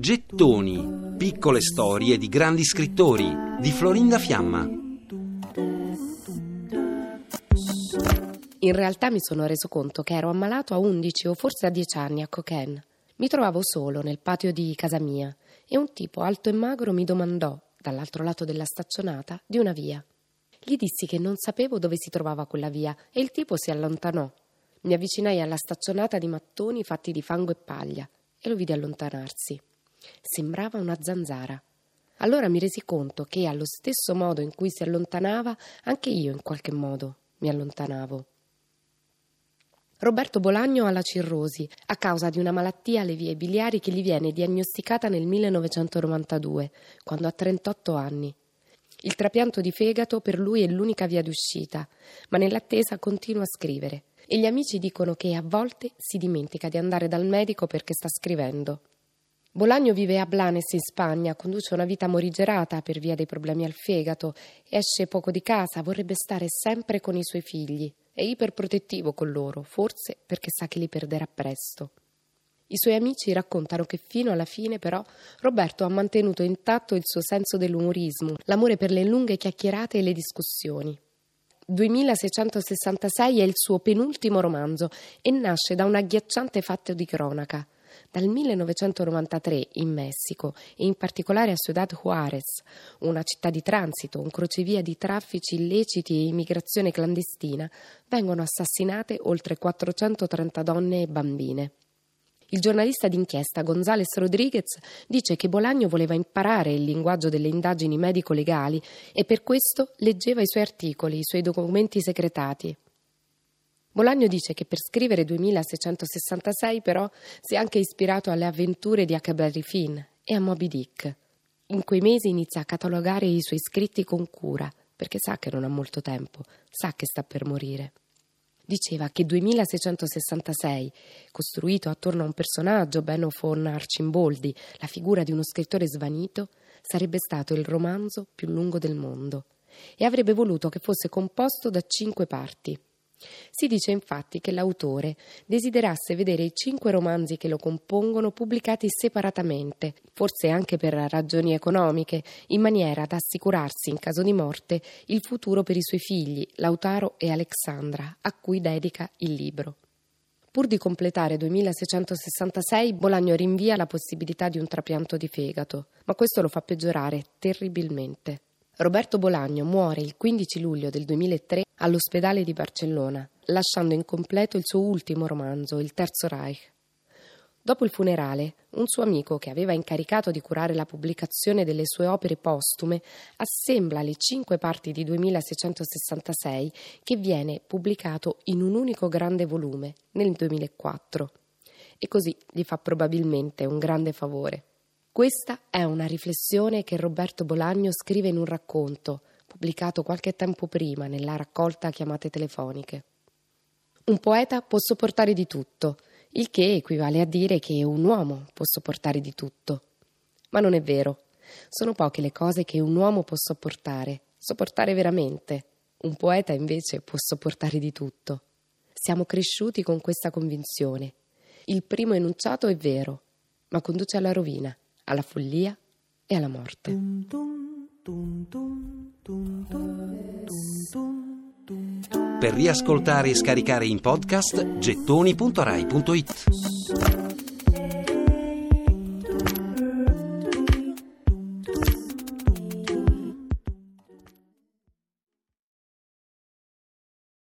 Gettoni, piccole storie di grandi scrittori di Florinda Fiamma. In realtà mi sono reso conto che ero ammalato a 11 o forse a 10 anni a Cocaine. Mi trovavo solo nel patio di casa mia e un tipo alto e magro mi domandò, dall'altro lato della staccionata, di una via. Gli dissi che non sapevo dove si trovava quella via e il tipo si allontanò. Mi avvicinai alla staccionata di mattoni fatti di fango e paglia e lo vidi allontanarsi. Sembrava una zanzara. Allora mi resi conto che, allo stesso modo in cui si allontanava, anche io in qualche modo mi allontanavo. Roberto Bolagno ha la cirrosi a causa di una malattia alle vie biliari che gli viene diagnosticata nel 1992, quando ha 38 anni. Il trapianto di fegato per lui è l'unica via d'uscita, ma nell'attesa continua a scrivere e gli amici dicono che a volte si dimentica di andare dal medico perché sta scrivendo. Bolagno vive a Blanes in Spagna, conduce una vita morigerata per via dei problemi al fegato, esce poco di casa, vorrebbe stare sempre con i suoi figli, è iperprotettivo con loro, forse perché sa che li perderà presto. I suoi amici raccontano che fino alla fine, però, Roberto ha mantenuto intatto il suo senso dell'umorismo, l'amore per le lunghe chiacchierate e le discussioni. 2666 è il suo penultimo romanzo e nasce da un agghiacciante fatto di cronaca. Dal 1993 in Messico e in particolare a Ciudad Juárez, una città di transito, un crocevia di traffici illeciti e immigrazione clandestina, vengono assassinate oltre 430 donne e bambine. Il giornalista d'inchiesta Gonzales Rodriguez dice che Bolagno voleva imparare il linguaggio delle indagini medico-legali e per questo leggeva i suoi articoli, i suoi documenti segretati. Bolagno dice che per scrivere 2666 però si è anche ispirato alle avventure di Huckleberry Finn e a Moby Dick. In quei mesi inizia a catalogare i suoi scritti con cura, perché sa che non ha molto tempo, sa che sta per morire diceva che 2666, costruito attorno a un personaggio, Benno von Arcimboldi, la figura di uno scrittore svanito, sarebbe stato il romanzo più lungo del mondo e avrebbe voluto che fosse composto da cinque parti. Si dice infatti che l'autore desiderasse vedere i cinque romanzi che lo compongono pubblicati separatamente, forse anche per ragioni economiche, in maniera da assicurarsi in caso di morte il futuro per i suoi figli, Lautaro e Alexandra, a cui dedica il libro. Pur di completare 2666, Bolagno rinvia la possibilità di un trapianto di fegato, ma questo lo fa peggiorare terribilmente. Roberto Bolagno muore il 15 luglio del 2003 all'ospedale di Barcellona, lasciando incompleto il suo ultimo romanzo, Il Terzo Reich. Dopo il funerale, un suo amico che aveva incaricato di curare la pubblicazione delle sue opere postume assembla le cinque parti di 2666 che viene pubblicato in un unico grande volume nel 2004 e così gli fa probabilmente un grande favore. Questa è una riflessione che Roberto Bolagno scrive in un racconto, pubblicato qualche tempo prima nella raccolta Chiamate telefoniche. Un poeta può sopportare di tutto, il che equivale a dire che un uomo può sopportare di tutto. Ma non è vero. Sono poche le cose che un uomo può sopportare, sopportare veramente. Un poeta invece può sopportare di tutto. Siamo cresciuti con questa convinzione. Il primo enunciato è vero, ma conduce alla rovina alla follia e alla morte. Per riascoltare e scaricare in podcast gettoni.rai.it